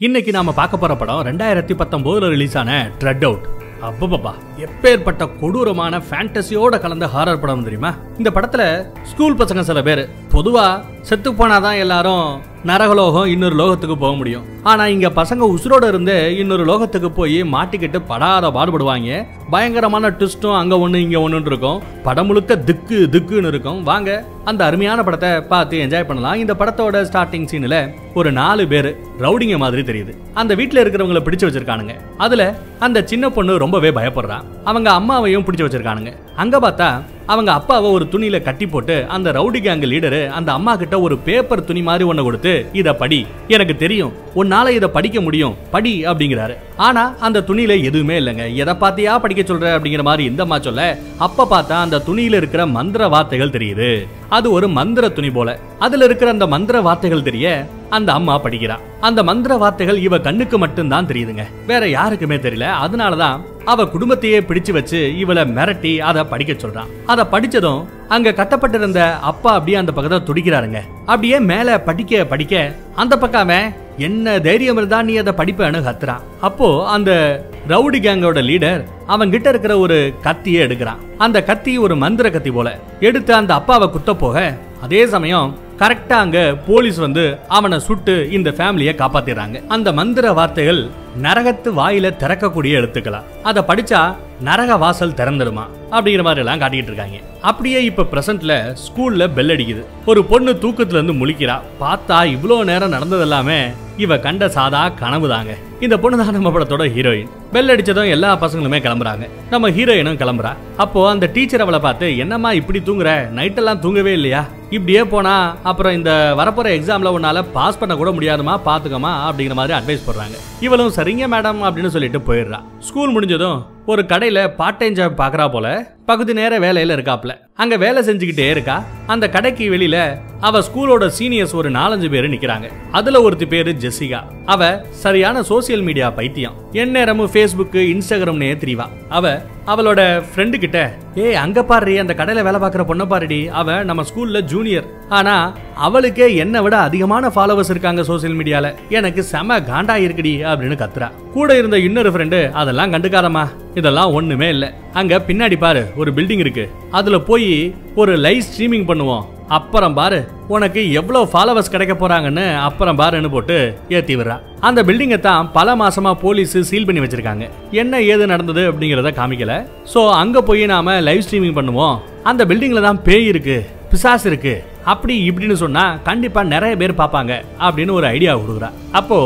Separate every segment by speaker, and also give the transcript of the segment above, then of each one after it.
Speaker 1: இன்னைக்கு நாம பார்க்க போற படம் ரெண்டாயிரத்தி பத்தொன்பதுல ரிலீஸ் ஆன ட்ரெட் அவுட் அப்பப்பா எப்பேற்பட்ட கொடூரமான ஃபேண்டசியோட கலந்த ஹாரர் படம் தெரியுமா? இந்த படத்துல ஸ்கூல் பசங்க சில பேர் பொதுவா செத்து போனாதான் எல்லாரும் நரகலோகம் இன்னொரு லோகத்துக்கு போக முடியும். ஆனா இங்க பசங்க உசுரோட இருந்து இன்னொரு லோகத்துக்கு போய் மாட்டிக்கிட்டு படாத பாடுபடுவாங்க. பயங்கரமான ட்விஸ்டும் அங்க ஒண்ணு இங்க ஒண்ணுன்னு இருக்கும். படம் முழுக்க திக்கு திக்குன்னு இருக்கும். வாங்க அந்த அருமையான படத்தை பார்த்து என்ஜாய் பண்ணலாம். இந்த படத்தோட ஸ்டார்டிங் சீன்ல ஒரு நாலு பேர் ரவுடிங்க மாதிரி தெரியுது. அந்த வீட்டில் இருக்கிறவங்கள பிடிச்சு வச்சிருக்கானுங்க. அதுல அந்த சின்ன பொண்ணு ரொம்பவே பயப்படுறான் அவங்க அம்மாவையும் பிடிச்சு வச்சிருக்கானுங்க. அங்க பார்த்தா அவங்க அப்பாவை ஒரு துணியில கட்டி போட்டு அந்த ரவுடி கேங் லீடரு அந்த அம்மா கிட்ட ஒரு பேப்பர் துணி மாதிரி ஒண்ணு கொடுத்து இத படி. எனக்கு தெரியும். உன்னால இத படிக்க முடியும். படி அப்படிங்கிறாரு. ஆனா அந்த துணியில எதுவுமே இல்லைங்க. எதை பார்த்தியா படிக்க சொல்ற? அப்படிங்கிற மாதிரி இந்த அம்மா சொல்ல அப்ப பார்த்தா அந்த துணியில இருக்கிற மந்திர வார்த்தைகள் தெரியுது. அது ஒரு மந்திர துணி போல. அதுல இருக்கிற அந்த மந்திர வார்த்தைகள் தெரிய அந்த அம்மா படிக்கிறா. அந்த மந்திர வார்த்தைகள் இவ கண்ணுக்கு மட்டும்தான் தெரியுதுங்க. வேற யாருக்குமே தெரியல. அதனாலதான் அவ குடும்பத்தையே பிடிச்சு வச்சு இவளை மிரட்டி அதை படிக்க சொல்றான். அதை படிச்சதும் அங்க கட்டப்பட்டிருந்த அப்பா அப்படியே அந்த பக்கத்தை துடிக்கிறாருங்க. அப்படியே மேல படிக்க படிக்க அந்த பக்கம் அவன் என்ன தைரியம் இருந்தா நீ அதை படிப்பேன்னு கத்துறான். அப்போ அந்த ரவுடி கேங்கோட லீடர் அவன் கிட்ட இருக்கிற ஒரு கத்தியை எடுக்கிறான். அந்த கத்தி ஒரு மந்திர கத்தி போல. எடுத்து அந்த அப்பாவை குத்த போக அதே சமயம் கரெக்டா அங்க போலீஸ் வந்து அவனை சுட்டு இந்த ஃபேமிலியை காப்பாத்திடுறாங்க. அந்த மந்திர வார்த்தைகள் நரகத்து வாயில திறக்கக்கூடிய எழுத்துக்களா? அதை படிச்சா நரக வாசல் திறந்துடுமா? அப்படிங்கிற மாதிரி எல்லாம் காட்டிட்டு இருக்காங்க. அப்படியே இப்ப பிரசன்ட்ல ஸ்கூல்ல பெல் அடிக்குது. ஒரு பொண்ணு தூக்கத்துல இருந்து முழிக்கிறா. பார்த்தா இவ்வளோ நேரம் நடந்தது எல்லாமே இவ கண்ட சாதா கனவு தாங்க இந்த பொண்ணு தான் நம்ம படத்தோட ஹீரோயின் பெல் அடிச்சதும் எல்லா பசங்களுமே கிளம்புறாங்க. நம்ம ஹீரோயினும் கிளம்புறா. அப்போ அந்த டீச்சர் அவளை பார்த்து என்னம்மா இப்படி தூங்குற? நைட்டெல்லாம் தூங்கவே இல்லையா? இப்படியே போனா அப்புறம் இந்த வரப்போற எக்ஸாம்ல உன்னால பாஸ் பண்ண கூட முடியாதுமா? பாத்துக்கமா அப்படிங்கிற மாதிரி அட்வைஸ் பண்றாங்க இவளும் சரிங்க மேடம் அப்படின்னு சொல்லிட்டு போயிடுறா. ஸ்கூல் முடிஞ்சதும் ஒரு கடையில் பார்ட் டைம் ஜாப் பார்க்குறா போல. பகுதி நேர வேலையில இருக்காப்ல. அங்க வேலை செஞ்சுக்கிட்டே இருக்கா? அந்த கடைக்கு வெளியில அவ ஸ்கூலோட சீனியர்ஸ் ஒரு நாலஞ்சு பேர் நிக்கிறாங்க. அதுல ஒருத்தி பேரு ஜெசிகா. அவ சரியான சோசியல் மீடியா பைத்தியம். எந்நேரமும் ஃபேஸ்புக் இன்ஸ்டாகிராம்னே திரிவா. அவ அவளோட ஃப்ரெண்டு கிட்ட ஏய் அங்க பாரு அந்த கடையில வேலை பார்க்குற பொண்ணை பாருடி. அவ நம்ம ஸ்கூல்ல ஜூனியர் ஆனா அவளுக்கே என்னை விட அதிகமான ஃபாலோவர்ஸ் இருக்காங்க சோசியல் மீடியால எனக்கு செம காண்டா இருக்குடி அப்படின்னு கத்துறா. கூட இருந்த இன்னொரு ஃப்ரெண்டு அதெல்லாம் கண்டுக்காதமா இதெல்லாம் ஒண்ணுமே இல்லை. அங்க பின்னாடி பாரு ஒரு பில்டிங் இருக்கு. அதுல போய் ஒரு லைவ் ஸ்ட்ரீமிங் பண்ணுவோம். அப்புறம் பாரு உனக்கு எவ்வளவு ஃபாலோவர்ஸ் கிடைக்க போறாங்கன்னு அப்புறம் பாருன்னு போட்டு ஏத்தி விடுறா. அந்த பில்டிங்கை தான் பல மாசமா போலீஸ் சீல் பண்ணி வச்சிருக்காங்க. என்ன ஏது நடந்தது அப்படிங்கறத காமிக்கல. சோ அங்க போய் நாம லைவ் ஸ்ட்ரீமிங் பண்ணுவோம். அந்த பில்டிங்ல தான் பேய் இருக்கு பிசாஸ் இருக்கு. அப்படி இப்படின்னு சொன்னா கண்டிப்பா நிறைய பேர் பார்ப்பாங்க அப்படின்னு ஒரு ஐடியா கொடுக்குறா. அப்போ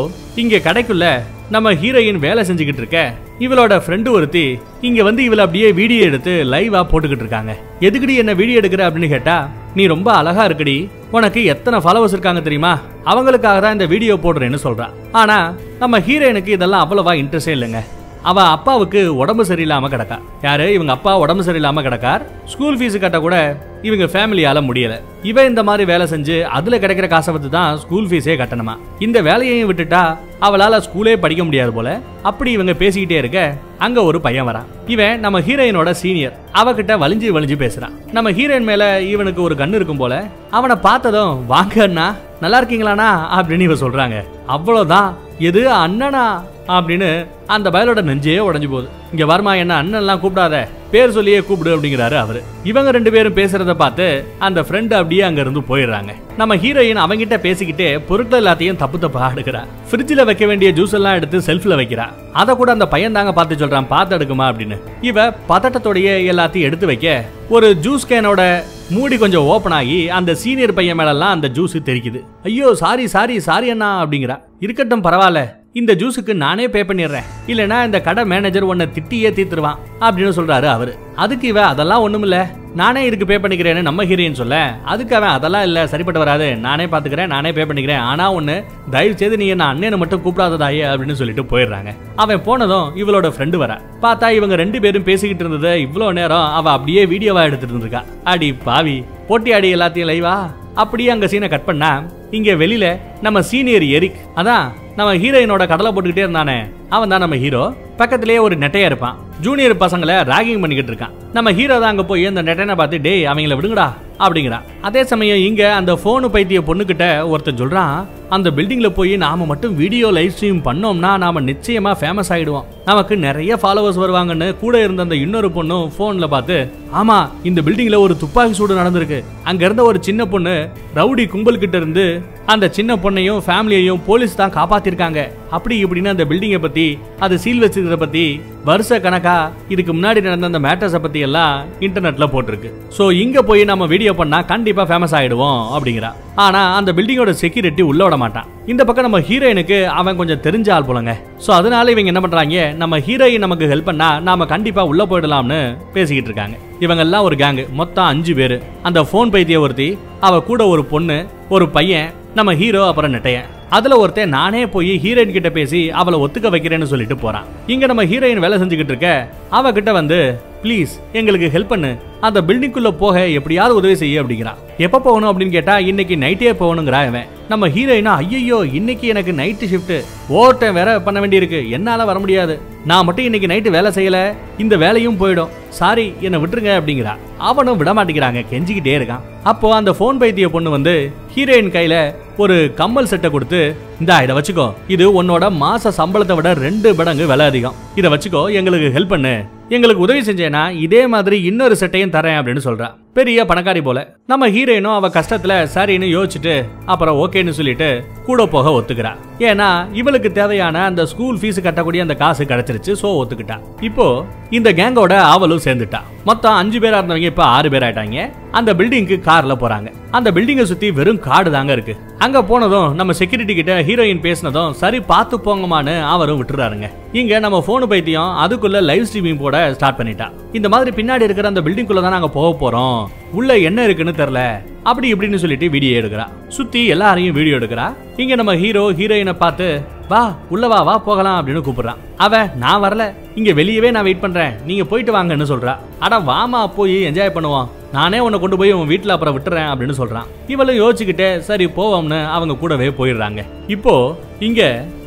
Speaker 1: இங்க கடைக்குள்ள நம்ம ஹீரோயின் வேலை செஞ்சுக்கிட்டு இருக்க இவளோட ஃப்ரெண்டு ஒருத்தி இங்க வந்து இவளை அப்படியே வீடியோ எடுத்து லைவா போட்டுக்கிட்டு இருக்காங்க. எதுக்குடி என்ன வீடியோ எடுக்கிற அப்படின்னு கேட்டா நீ ரொம்ப அழகா இருக்கடி உனக்கு எத்தனை ஃபாலோவர்ஸ் இருக்காங்க தெரியுமா? அவங்களுக்காக தான் இந்த வீடியோ போடுறேன்னு சொல்றா. ஆனா நம்ம ஹீரோயினுக்கு இதெல்லாம் அவ்வளவா இன்ட்ரெஸ்டே இல்லைங்க. அவள் அப்பாவுக்கு உடம்பு சரியில்லாமல் கிடக்கா. யாரு? இவங்க அப்பா உடம்பு சரியில்லாமல் கிடக்கார். ஸ்கூல் ஃபீஸ் கட்ட கூட இவங்க ஃபேமிலியால் முடியலை. இவன் இந்த மாதிரி வேலை செஞ்சு அதில் கிடைக்கிற காசை வச்சு தான் ஸ்கூல் ஃபீஸே கட்டணுமா? இந்த வேலையையும் விட்டுட்டா அவளால் ஸ்கூலே படிக்க முடியாது போல. அப்படி இவங்க பேசிக்கிட்டே இருக்க அங்க ஒரு பையன் வரான். இவன் நம்ம ஹீரோயினோட சீனியர் அவகிட்ட வலிஞ்சு வலிஞ்சு பேசுறான். நம்ம ஹீரோயின் மேல இவனுக்கு ஒரு கண்ணு இருக்கும் போல. அவனை பார்த்ததும் வாங்க அண்ணா நல்லா இருக்கீங்களாண்ணா? அப்படின்னு இவ சொல்றாங்க. அவ்வளவுதான். எது அண்ணனா? அப்படின்னு அந்த பயலோட நெஞ்சே உடஞ்சு போகுது. இங்க வருமா என்ன அண்ணன்லாம் கூப்பிடாத. பேர் சொல்லியே கூப்பிடு அப்படிங்கிறாரு அவரு. இவங்க ரெண்டு பேரும் பேசுறத பார்த்து அந்த ஃப்ரெண்டு அப்படியே அங்க இருந்து போயிடுறாங்க. நம்ம ஹீரோயின் அவங்கிட்ட பேசிக்கிட்டே பொருட்கள் எல்லாத்தையும் தப்பு தப்பா எடுக்கிறா ஃப்ரிட்ஜில் வைக்க வேண்டிய ஜூஸ் எல்லாம் எடுத்து செல்ஃப்ல வைக்கிறா. அதை கூட அந்த பையன் தாங்க பார்த்து சொல்றான் பார்த்து எடுக்குமா அப்படின்னு. இவ பதட்டத்தோடைய எல்லாத்தையும் எடுத்து வைக்க ஒரு ஜூஸ் கேனோட மூடி கொஞ்சம் ஓப்பன் ஆகி அந்த சீனியர் பையன் மேலெல்லாம் அந்த ஜூஸ் தெரிக்குது. ஐயோ சாரி சாரி சாரி அண்ணா அப்படிங்கிறா. இருக்கட்டும் பரவாயில்ல. இந்த ஜூஸுக்கு நானே பே பண்ணிடுறேன். இல்லனா இந்த கடை மேனேஜர் உன்னை திட்டியே தீத்துருவான் அப்படின்னு சொல்றாரு அவரு. அதுக்கு இவ அதெல்லாம் ஒண்ணுமில்ல. நானே இதுக்கு பே பண்ணிக்கிறேன்னு நம்ம ஹீரோயின் சொல்ல. அதுக்கு அவன் அதெல்லாம் இல்ல சரிப்பட்டு வராது. நானே பாத்துக்கிறேன் நானே பே பண்ணிக்கிறேன். ஆனா ஒண்ணு தயவு செய்து நீ என்ன அண்ணனை மட்டும் கூப்பிடாததாயே அப்படின்னு சொல்லிட்டு போயிடுறாங்க. அவன் போனதும் இவளோட ஃப்ரெண்டு வர. பார்த்தா இவங்க ரெண்டு பேரும் பேசிக்கிட்டு இருந்தது இவ்வளோ நேரம் அவ அப்படியே வீடியோவா எடுத்துட்டு இருந்திருக்கா. அடி பாவி போட்டி ஆடி எல்லாத்தையும் லைவா அப்படியே அங்க சீனை கட் பண்ணா இங்க வெளியில நம்ம சீனியர் எரிக் அதான் நம்ம ஹீரோயினோட கடலை போட்டுக்கிட்டே இருந்தானே அவன் தான் நம்ம ஹீரோ பக்கத்திலேயே ஒரு நெட்டையா இருப்பான். ஜூனியர் பசங்களை ராகிங் பண்ணிக்கிட்டு இருக்கான். நம்ம ஹீரோ தான் அங்கே போய் அந்த நெட்டனை பார்த்து டே அவங்கள விடுங்கடா அப்படிங்கிறான் அதே சமயம் இங்கே அந்த ஃபோனு பைத்திய பொண்ணுக்கிட்ட ஒருத்தன் சொல்கிறான் அந்த பில்டிங்கில் போய் நாம மட்டும் வீடியோ லைவ் ஸ்ட்ரீம் பண்ணோம்னா நாம நிச்சயமாக ஃபேமஸ் ஆகிடுவோம் நமக்கு நிறைய ஃபாலோவர்ஸ் வருவாங்கன்னு கூட இருந்த அந்த இன்னொரு பொண்ணும் ஃபோனில் பார்த்து ஆமாம் இந்த பில்டிங்கில் ஒரு துப்பாக்கி சூடு நடந்திருக்கு. அங்கே இருந்த ஒரு சின்ன பொண்ணு ரவுடி கும்பல்கிட்ட இருந்து அந்த சின்ன பொண்ணையும் ஃபேமிலியையும் போலீஸ் தான் காப்பாற்றிருக்காங்க அப்படி இப்படின்னு அந்த பில்டிங்கை பற்றி அது சீல் வச்சுக்கிறத பற்றி வருஷ கணக்காக கணக்கா இதுக்கு முன்னாடி நடந்த அந்த மேட்டர்ஸை பத்தி எல்லாம் இன்டர்நெட்ல போட்டிருக்கு. ஸோ இங்க போய் நம்ம வீடியோ பண்ணா கண்டிப்பா ஃபேமஸ் ஆயிடுவோம் அப்படிங்கிறா. ஆனா அந்த பில்டிங்கோட செக்யூரிட்டி உள்ள விட மாட்டான். இந்த பக்கம் நம்ம ஹீரோயினுக்கு அவன் கொஞ்சம் தெரிஞ்ச ஆள் போலங்க. ஸோ அதனால இவங்க என்ன பண்றாங்க நம்ம ஹீரோயின் நமக்கு ஹெல்ப் பண்ணா நாம கண்டிப்பா உள்ள போயிடலாம்னு பேசிக்கிட்டு இருக்காங்க. இவங்க எல்லாம் ஒரு கேங்கு மொத்தம் அஞ்சு பேர். அந்த போன் பைத்திய ஒருத்தி அவ கூட ஒரு பொண்ணு ஒரு பையன் நம்ம ஹீரோ அப்புறம் நெட்டையன். அதுல ஒருத்தன் நானே போய் ஹீரோயின் கிட்ட பேசி அவளை ஒத்துக்க வைக்கிறேன்னு சொல்லிட்டு போறான். இங்க நம்ம ஹீரோயின் வேலை செஞ்சுக்கிட்டு இருக்க அவகிட்ட வந்து ப்ளீஸ் எங்களுக்கு ஹெல்ப் பண்ணு. அந்த பில்டிங்குள்ள போக எப்படியாவது உதவி செய்ய அப்படிங்கிறான். எப்ப போகணும்? அப்படின்னு கேட்டா இன்னைக்கு நைட்டே போகணுங்கிறா இவன். நம்ம ஹீரோயினா ஐயோ இன்னைக்கு எனக்கு நைட்டு ஷிஃப்ட் ஓவர் டைம் வேற பண்ண வேண்டியிருக்கு. என்னால வர முடியாது. நான் மட்டும் இன்னைக்கு நைட்டு வேலை செய்யல. இந்த வேலையும் போயிடும். சாரி என்னை விட்டுருங்க அப்படிங்கிறா. அவனும் விட மாட்டேங்கிறாங்க கெஞ்சிக்கிட்டே இருக்கான். அப்போ அந்த ஃபோன் பைத்திய பொண்ணு வந்து ஹீரோயின் கையில ஒரு கம்மல் செட்டை கொடுத்து இந்தா இதை வச்சுக்கோ. இது உன்னோட மாச சம்பளத்தை விட ரெண்டு மடங்கு விலை அதிகம். இதை வச்சுக்கோ எங்களுக்கு ஹெல்ப் பண்ணு. எங்களுக்கு உதவி செஞ்சேன்னா இதே மாதிரி இன்னொரு செட்டையும் தரேன் அப்படின்னு சொல்றா. பெரிய பணக்காரி போல. நம்ம ஹீரோயினும் அவ கஷ்டத்துல சரின்னு யோசிச்சுட்டு அப்புறம் ஓகேன்னு சொல்லிட்டு கூட போக ஒத்துக்கிறா. ஏன்னா இவளுக்கு தேவையான அந்த ஸ்கூல் ஃபீஸ் கட்டக்கூடிய அந்த காசு கிடைச்சிருச்சு சோ ஒத்துக்கிட்டா. இப்போ இந்த கேங்கோட ஆவலும் சேர்ந்துட்டா. மொத்தம் அஞ்சு பேரா இருந்தவங்க இப்ப ஆறு பேர் ஆயிட்டாங்க. அந்த பில்டிங்க்கு கார்ல போறாங்க. அந்த பில்டிங்கை சுத்தி வெறும் காடு தாங்க இருக்கு. அங்க போனதும் நம்ம செக்யூரிட்டி கிட்ட ஹீரோயின் பேசினதும் சரி பார்த்து போங்கமான்னு அவரும் விட்டுறாருங்க. இங்க நம்ம போனு பைத்தியம் அதுக்குள்ள லைவ் ஸ்ட்ரீமிங் போட ஸ்டார்ட் பண்ணிட்டா. இந்த மாதிரி பின்னாடி இருக்கிற அந்த பில்டிங்குள்ள தான் நாங்க போக போறோம். உள்ள என்ன இருக்குன்னு தெரியல. அப்படி இப்படின்னு சொல்லிட்டு வீடியோ எடுக்கிறா. சுத்தி எல்லாரையும் வீடியோ எடுக்கிறா. இங்க நம்ம ஹீரோ ஹீரோயினை பார்த்து வா உள்ள வா வா போகலாம் அப்படின்னு கூப்பிடுறான் அவ நான் வரல. இங்கே வெளியவே நான் வெயிட் பண்ணுறேன் நீங்கள் போயிட்டு வாங்கன்னு சொல்கிறா அட வாமா போய் என்ஜாய் பண்ணுவோம் நானே உன்னை கொண்டு போய் உன் வீட்டில் அப்புறம் விட்டுறேன் அப்படின்னு சொல்கிறான் இவளும் யோசிச்சுக்கிட்டே சரி போவோம்னு அவங்க கூடவே போயிடுறாங்க. இப்போது இங்க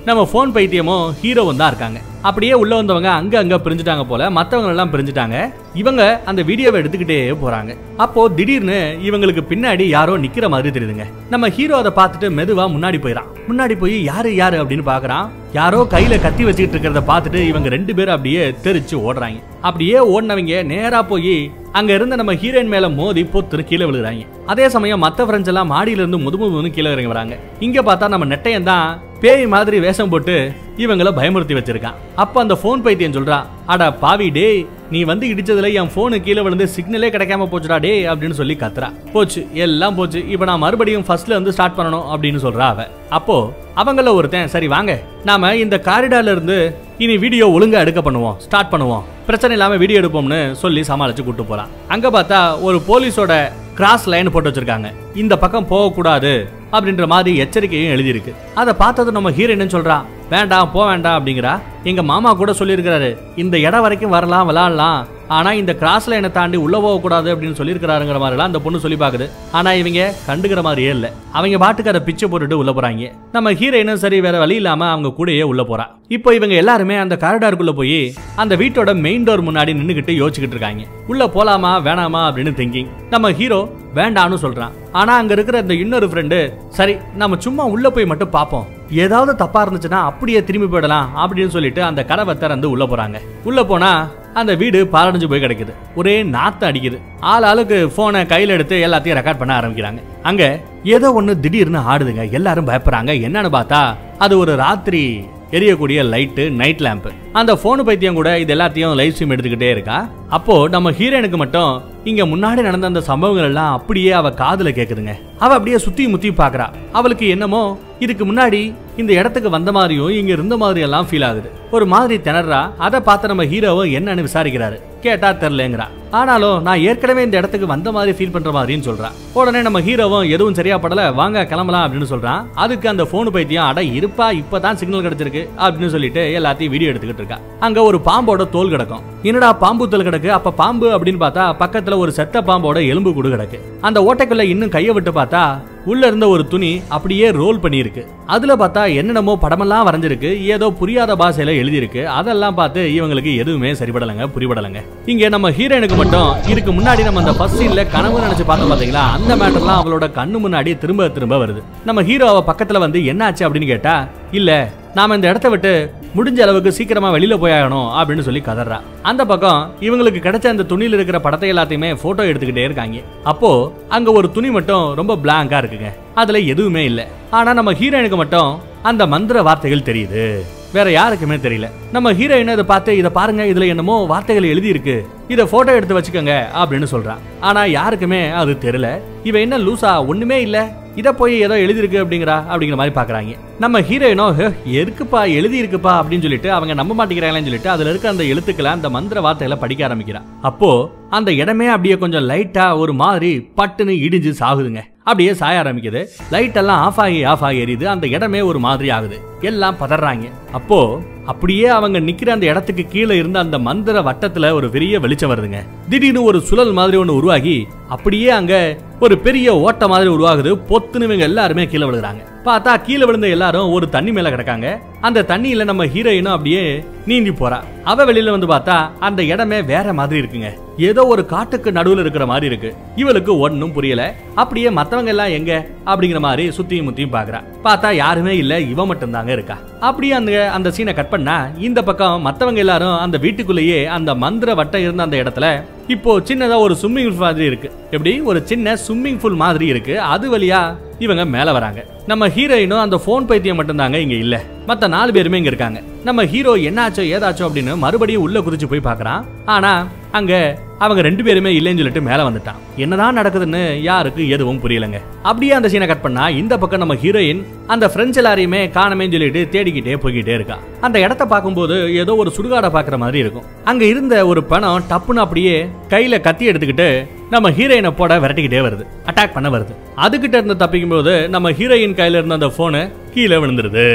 Speaker 1: நம்ம ஃபோன் பைத்தியமும் ஹீரோவும் தான் இருக்காங்க. அப்படியே உள்ள வந்தவங்க அங்க அங்க பிரிஞ்சுட்டாங்க போல மத்தவங்க எல்லாம் பிரிஞ்சுட்டாங்க. இவங்க அந்த வீடியோவை எடுத்துக்கிட்டே போறாங்க. அப்போ திடீர்னு இவங்களுக்கு பின்னாடி யாரோ நிக்கிற மாதிரி தெரியுதுங்க. நம்ம ஹீரோ அதை பார்த்துட்டு மெதுவா முன்னாடி போயிடான் முன்னாடி போய் யாரு யாரு அப்படின்னு பாக்குறான் யாரோ கையில கத்தி வச்சுக்கிட்டு இருக்கிறத பார்த்துட்டு இவங்க ரெண்டு பேரும் அப்படியே தெரிச்சு ஓடுறாங்க. அப்படியே ஓடினவங்க நேரா போய் அங்க இருந்த நம்ம ஹீரோயின் மேல மோதி பொத்துரு கீழே விழுகிறாங்க. அதே சமயம் மத்த ஃப்ரெண்ட்ஸ் எல்லாம் மாடியில இருந்து முதுமுதுன்னு கீழே இறங்கி வராங்க. இங்க பார்த்தா நம்ம நெட்டையன் தான் பேய் மாதிரி வேஷம் போட்டு இவங்களை பயமுறுத்தி வச்சிருக்கான். அப்ப அந்த போன் பைத்தியம் சொல்றா அட பாவி டே நீ வந்து இடிச்சதுல என் போனு கீழே விழுந்து சிக்னலே கிடைக்காம போச்சுடா டே அப்படின்னு சொல்லி கத்துறா. போச்சு எல்லாம் போச்சு. இப்ப நான் மறுபடியும் ஃபர்ஸ்ட்ல இருந்து ஸ்டார்ட் பண்ணணும் அப்படின்னு சொல்றா அவ அப்போ அவங்கள ஒருத்தன் சரி வாங்க. நாம இந்த காரிடார்ல இருந்து இனி வீடியோ ஒழுங்கா எடுக்க பண்ணுவோம் ஸ்டார்ட் பண்ணுவோம். பிரச்சனை இல்லாம வீடியோ எடுப்போம்னு சொல்லி சமாளிச்சு கூட்டு போறான். அங்க பார்த்தா ஒரு போலீஸோட கிராஸ் லைன் போட்டு வச்சிருக்காங்க. இந்த பக்கம் போகக்கூடாது அப்படின்ற மாதிரி எச்சரிக்கையும் எழுதியிருக்கு. அதை பார்த்தது நம்ம ஹீரோயின் சொல்றான் வேண்டாம் போக வேண்டாம் அப்படிங்கிறா. எங்க மாமா கூட சொல்லியிருக்கிறாரு இந்த இடம் வரைக்கும் வரலாம் விளாடலாம். ஆனா இந்த கிராஸ் லைனை தாண்டி உள்ள போக கூடாது அப்படின்னு சொல்லியிருக்கிறாருங்கிற மாதிரிலாம் அந்த பொண்ணு சொல்லி பாக்குது ஆனா இவங்க கண்டுக்கிற மாதிரியே இல்ல. அவங்க பாட்டுக்கு அதை பிச்சை போட்டுட்டு உள்ள போறாங்க. நம்ம ஹீரோயினும் சரி வேற வழி இல்லாம அவங்க கூடயே உள்ள போறா. இப்போ இவங்க எல்லாருமே அந்த காரிடாருக்குள்ள போய் அந்த வீட்டோட மெயின் டோர் முன்னாடி நின்றுக்கிட்டு யோசிச்சுக்கிட்டு இருக்காங்க. உள்ள போலாமா வேணாமா அப்படின்னு திங்கிங் நம்ம ஹீரோ வேண்டான்னு சொல்றான். ஆனா அங்க இருக்கிற இந்த இன்னொரு ஃப்ரெண்டு சரி நம்ம சும்மா உள்ள போய் மட்டும் பார்ப்போம். ஏதாவது தப்பா இருந்துச்சுன்னா அப்படியே திரும்பி போயிடலாம் அப்படின்னு சொல்லிட்டு அந்த கதவை திறந்து உள்ள போறாங்க. உள்ள போனா அந்த வீடு பாலடைஞ்சு போய் கிடைக்குது. ஒரே நாத்தம் அடிக்குது. ஆள் ஆளுக்கு போனை கையில் எடுத்து எல்லாத்தையும் ரெக்கார்ட் பண்ண ஆரம்பிக்கிறாங்க. அங்க ஏதோ ஒன்று திடீர்னு ஆடுதுங்க. எல்லாரும் பயப்படுறாங்க. என்னன்னு பார்த்தா அது ஒரு ராத்திரி எரியக்கூடிய லைட்டு நைட் லேம்பு அந்த ஃபோனு பைத்தியம் கூட இது எல்லாத்தையும் லைவ் ஸ்ட்ரீம் எடுத்துக்கிட்டே இருக்கா? அப்போ நம்ம ஹீரோனுக்கு மட்டும் இங்க முன்னாடி நடந்த அந்த சம்பவங்கள் எல்லாம் அப்படியே அவ காதுல கேக்குதுங்க. அவ அப்படியே சுத்தி முத்தி பாக்குறா. அவளுக்கு என்னமோ இதுக்கு முன்னாடி இந்த இடத்துக்கு வந்த மாதிரியும் இங்க இருந்த மாதிரி எல்லாம் ஃபீல் ஆகுது. ஒரு மாதிரி திணறா. அதை பார்த்து நம்ம ஹீரோவும் என்னன்னு விசாரிக்கிறாரு. கேட்டா தெரிலங்கிறா ஆனாலும் நான் ஏற்கனவே இந்த இடத்துக்கு வந்த மாதிரி ஃபீல் பண்ற மாதிரின்னு சொல்றான் உடனே நம்ம ஹீரோவும் எதுவும் சரியா படல வாங்க கிளம்பலாம் அப்படின்னு சொல்றான். அதுக்கு அந்த போன் பைத்தியம் அட இருப்பா இப்பதான் சிக்னல் கிடைச்சிருக்கு அப்படின்னு சொல்லிட்டு எல்லாத்தையும் வீடியோ எடுத்துக்கிட்டு இருக்கா அங்க ஒரு பாம்போட தோல் கிடக்கும். என்னடா பாம்பு தோல் கிடக்கு? அப்ப பாம்பு அப்படின்னு பார்த்தா பக்கத்துல ஒரு செத்த பாம்போட எலும்பு கூடு கிடக்கு. அந்த ஓட்டைக்குள்ள இன்னும் கையை விட்டு பார்த்தா உள்ள இருந்த ஒரு துணி அப்படியே ரோல் பண்ணியிருக்கு. அதுல பார்த்தா என்னென்னமோ படமெல்லாம் வரைஞ்சிருக்கு. ஏதோ புரியாத பாஷையில எழுதியிருக்கு. அதெல்லாம் பார்த்து இவங்களுக்கு எதுவுமே சரிபடலைங்க புரிபடலைங்க. இங்க நம்ம ஹீரோயினுக்கு மட்டும் இதுக்கு முன்னாடி நம்ம அந்த ஃபர்ஸ்ட் சீன்ல கனவு நினைச்சு பார்த்தோம் பாத்தீங்களா? அந்த மேட்டர்லாம் அவளோட கண்ணு முன்னாடி திரும்ப திரும்ப வருது. நம்ம ஹீரோ அவ பக்கத்துல வந்து என்ன ஆச்சு அப்படின்னு கேட்டா இல்ல நாம இந்த இடத்த விட்டு முடிஞ்ச அளவுக்கு சீக்கிரமா வெளியில போயாகணும் அப்படின்னு சொல்லி கதறா. அந்த பக்கம் இவங்களுக்கு கிடைச்ச அந்த துணியில இருக்கிற படத்தை எல்லாத்தையுமே போட்டோ எடுத்துக்கிட்டே இருக்காங்க. அப்போ அங்க ஒரு துணி மட்டும் ரொம்ப பிளாங்கா இருக்குங்க. அதுல எதுவுமே இல்லை. ஆனா நம்ம ஹீரோயினுக்கு மட்டும் அந்த மந்திர வார்த்தைகள் தெரியுது. வேற யாருக்குமே தெரியல. நம்ம ஹீரோயின் அதை பார்த்து இதை பாருங்க இதுல என்னமோ வார்த்தைகள் எழுதி இருக்கு இதை போட்டோ எடுத்து வச்சுக்கோங்க அப்படின்னு சொல்றான். ஆனா யாருக்குமே அது தெரியல. இவ என்ன லூசா? ஒண்ணுமே இல்ல. இத போய் ஏதோ எழுதியிருக்கு அப்படிங்கிறா அப்படிங்கிற மாதிரி பாக்குறாங்க நம்ம ஹீரோயினோ "ஹே, எதுக்குப்பா எழுதி இருக்குப்பா அப்படின்னு சொல்லிட்டு அவங்க நம்ப மாட்டேங்கிறாங்களேன்னு சொல்லிட்டு அதுல இருக்க அந்த எழுத்துக்களை அந்த மந்திர வார்த்தைகளை படிக்க ஆரம்பிக்கிறா. அப்போ அந்த இடமே அப்படியே கொஞ்சம் லைட்டா ஒரு மாதிரி பட்டுன்னு இடிஞ்சு சாகுதுங்க. அப்படியே சாய ஆரம்பிக்குது. லைட் எல்லாம் ஆஃப் ஆகி ஆஃப் ஆகி எரியுது. அந்த இடமே ஒரு மாதிரி ஆகுது. எல்லாம் பதறாங்க. அப்போ அப்படியே அவங்க நிக்கிற அந்த இடத்துக்கு கீழே இருந்த அந்த மந்திர வட்டத்துல ஒரு பெரிய வெளிச்சம் வருதுங்க. திடீர்னு ஒரு சுழல் மாதிரி ஒன்று உருவாகி அப்படியே அங்க ஒரு பெரிய ஓட்ட மாதிரி உருவாகுது. பொத்துன்னு இவங்க எல்லாருமே கீழே விழுகிறாங்க. பார்த்தா கீழே விழுந்த எல்லாரும் ஒரு தண்ணி மேல கிடக்காங்க. அந்த தண்ணியில நம்ம ஹீரோயினும் அப்படியே நீந்தி போறா. அவ வெளியில வந்து பார்த்தா அந்த இடமே வேற மாதிரி இருக்குங்க. ஏதோ ஒரு காட்டுக்கு நடுவுல இருக்கிற மாதிரி இருக்கு. இவளுக்கு ஒன்னும் புரியல. அப்படியே மத்தவங்க எல்லாம் எங்க? அப்படிங்கிற மாதிரி சுத்தியும் முத்தியும் பாக்குறா பார்த்தா யாருமே இல்ல. இவ மட்டும்தாங்க இருக்கா? அப்படியே அந்த அந்த சீனை கட் பண்ணா இந்த பக்கம் மற்றவங்க எல்லாரும் அந்த வீட்டுக்குள்ளேயே அந்த மந்திர வட்டம் இருந்த அந்த இடத்துல இப்போ சின்னதா ஒரு ஸ்விம்மிங் பூல் மாதிரி இருக்கு. எப்படி? ஒரு சின்ன ஸ்விம்மிங் பூல் மாதிரி இருக்கு. அது வழியா இவங்க மேல வராங்க. நம்ம ஹீரோயினும் அந்த போன் பைத்தியம் மட்டும்தாங்க இங்க இல்ல. மத்த நாலு பேருமே இங்க இருக்காங்க. நம்ம ஹீரோ என்னாச்சோ ஏதாச்சோ அப்படின்னு மறுபடியும் உள்ள குதிச்சு போய் பாக்குறான் ஆனா அங்க அவங்க ரெண்டு பேருமே இல்லைன்னு சொல்லிட்டு மேலே வந்துட்டான். என்னதான் நடக்குதுன்னு யாருக்கு எதுவும் புரியலங்க. அப்படியே அந்த சீனை கட் பண்ணா இந்த பக்கம் நம்ம ஹீரோயின் அந்த பிரெஞ்சு எல்லாரையுமே காணமேன்னு சொல்லிட்டு தேடிக்கிட்டே போய்கிட்டே இருக்கா. அந்த இடத்த பார்க்கும்போது ஏதோ ஒரு சுடுகாடை பார்க்குற மாதிரி இருக்கும். அங்கே இருந்த ஒரு பணம் டப்புன்னு அப்படியே கையில் கத்தி எடுத்துக்கிட்டு நம்ம ஹீரோயினை போட விரட்டிக்கிட்டே வருது. அட்டாக் பண்ண வருது. அதுகிட்ட இருந்து தப்பிக்கும் போது நம்ம ஹீரோயின் கையில இருந்த அந்த போனு கீழே விழுந்துருது.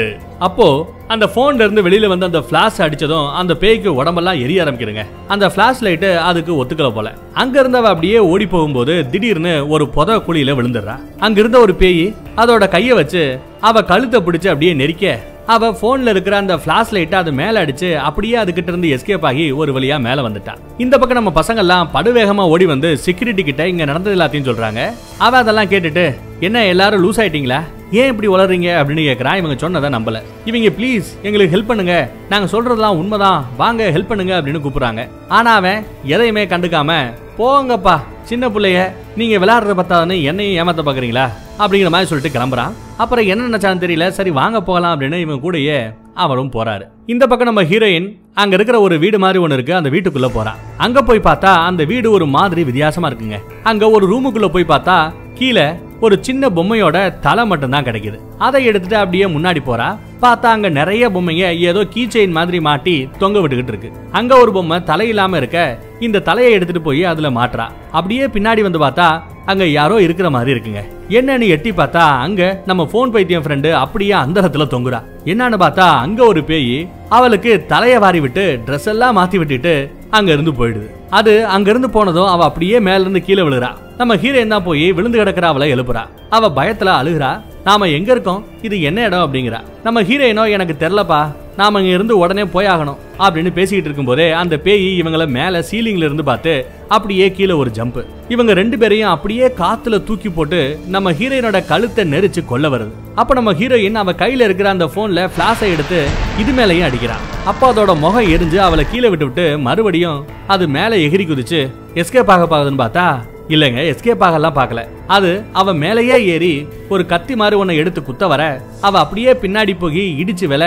Speaker 1: அப்போ அந்த போன்ல இருந்து வெளியில வந்து அந்த பிளாஷ் அடிச்சதும் அந்த பேய்க்கு உடம்பெல்லாம் எரிய ஆரம்பிக்கிறங்க அந்த பிளாஷ் லைட்டு அதுக்கு ஒத்துக்கல போல. அங்க இருந்தவ அப்படியே ஓடி போகும்போது திடீர்னு ஒரு புத குழியில விழுந்துடுறா. அங்க இருந்த ஒரு பேய் அதோட கைய வச்சு அவ கழுத்தை பிடிச்சு அப்படியே நெரிக்க அவ போன்ல இருக்கிற அந்த பிளாஷ் லைட்டை அது மேல அடிச்சு அப்படியே அதுகிட்ட இருந்து எஸ்கேப் ஆகி ஒரு வழியா மேல வந்துட்டா. இந்த பக்கம் நம்ம பசங்க எல்லாம் படுவேகமா ஓடி வந்து செக்யூரிட்டி கிட்ட இங்க நடந்தது எல்லாத்தையும் சொல்றாங்க. அவ அதெல்லாம் கேட்டுட்டு என்ன எல்லாரும் லூஸ் ஆயிட்டீங்களா? ஏன் இப்படி வளர்றீங்க அப்படின்னு கேட்குறான் இவங்க சொன்னதை நம்பல. இவங்க ப்ளீஸ் எங்களுக்கு ஹெல்ப் பண்ணுங்க. நாங்கள் சொல்றதெல்லாம் உண்மைதான். வாங்க ஹெல்ப் பண்ணுங்க அப்படின்னு கூப்பிடுறாங்க. ஆனா அவன் எதையுமே கண்டுக்காம போங்கப்பா சின்ன பிள்ளைய நீங்க விளையாடுறத பார்த்தாதானே என்னையும் ஏமாத்த பாக்குறீங்களா அப்படிங்கிற மாதிரி சொல்லிட்டு கிளம்புறான். அப்புறம் என்ன நினைச்சாலும் தெரியல. சரி வாங்க போகலாம் அப்படின்னு இவன் கூடயே அவரும் போறாரு. இந்த பக்கம் நம்ம ஹீரோயின் அங்க இருக்கிற ஒரு வீடு மாதிரி ஒன்று இருக்கு. அந்த வீட்டுக்குள்ள போறான் அங்க போய் பார்த்தா அந்த வீடு ஒரு மாதிரி வித்தியாசமா இருக்குங்க. அங்க ஒரு ரூமுக்குள்ள போய் பார்த்தா கீழே ஒரு சின்ன பொம்மையோட தலை மட்டும்தான் கிடைக்குது. அதை எடுத்துட்டு அப்படியே முன்னாடி போறா. பார்த்தா அங்க நிறைய பொம்மைங்க ஏதோ கீ செயின் மாதிரி மாட்டி தொங்க விட்டுக்கிட்டு இருக்கு. அங்க ஒரு பொம்மை தலை இல்லாம இருக்க இந்த தலையை எடுத்துட்டு போய் அதுல மாட்டுறா. அப்படியே பின்னாடி வந்து பார்த்தா அங்க யாரோ இருக்கிற மாதிரி இருக்குங்க. என்னன்னு எட்டி பார்த்தா அங்க நம்ம போன் பைத்தியம் ஃப்ரெண்டு அப்படியே அந்தரத்துல தொங்குறா. என்னன்னு பார்த்தா அங்க ஒரு பேய் அவளுக்கு தலைய வாரி விட்டு ட்ரெஸ் எல்லாம் மாத்தி விட்டுட்டு அங்க இருந்து போயிடுது. அது அங்க இருந்து போனதும் அவ அப்படியே மேல இருந்து கீழே விழுறா. நம்ம ஹீரோயின் தான் போய் விழுந்து கிடக்கிற அவளை எழுப்புறா. அவ பயத்துல அழுகுறா. நாம எங்க இருக்கோம்? இது என்ன இடம் அப்படிங்கிறா. நம்ம ஹீரோயினோ எனக்கு தெரிலப்பா. நாம இங்க இருந்து உடனே போயாகணும் அப்படின்னு பேசிக்கிட்டு இருக்கும்போதே அந்த பேய் இவங்கள மேல சீலிங்ல இருந்து பார்த்து அப்படியே கீழே ஒரு ஜம்ப் இவங்க ரெண்டு பேரையும் அப்படியே காத்துல தூக்கி போட்டு நம்ம ஹீரோயினோட கழுத்தை நெரிச்சு கொல்ல வருது. அப்ப நம்ம ஹீரோயின் அவ கையில இருக்கிற அந்த போன்ல பிளாஷை எடுத்து இது மேலையும் அடிக்கிறான் அப்ப அதோட முகம் எரிஞ்சு அவளை கீழே விட்டு விட்டு மறுபடியும் அது மேல எகிரி குதிச்சு எஸ்கேப் ஆக பாகுதுன்னு பார்த்தா இல்லைங்க எஸ்கேப் ஆகலாம் பார்க்கல. அது அவ மேலேயே ஏறி ஒரு கத்தி மாதிரி ஒன்னை எடுத்து குத்த வர அவ அப்படியே பின்னாடி போய் இடிச்சு வில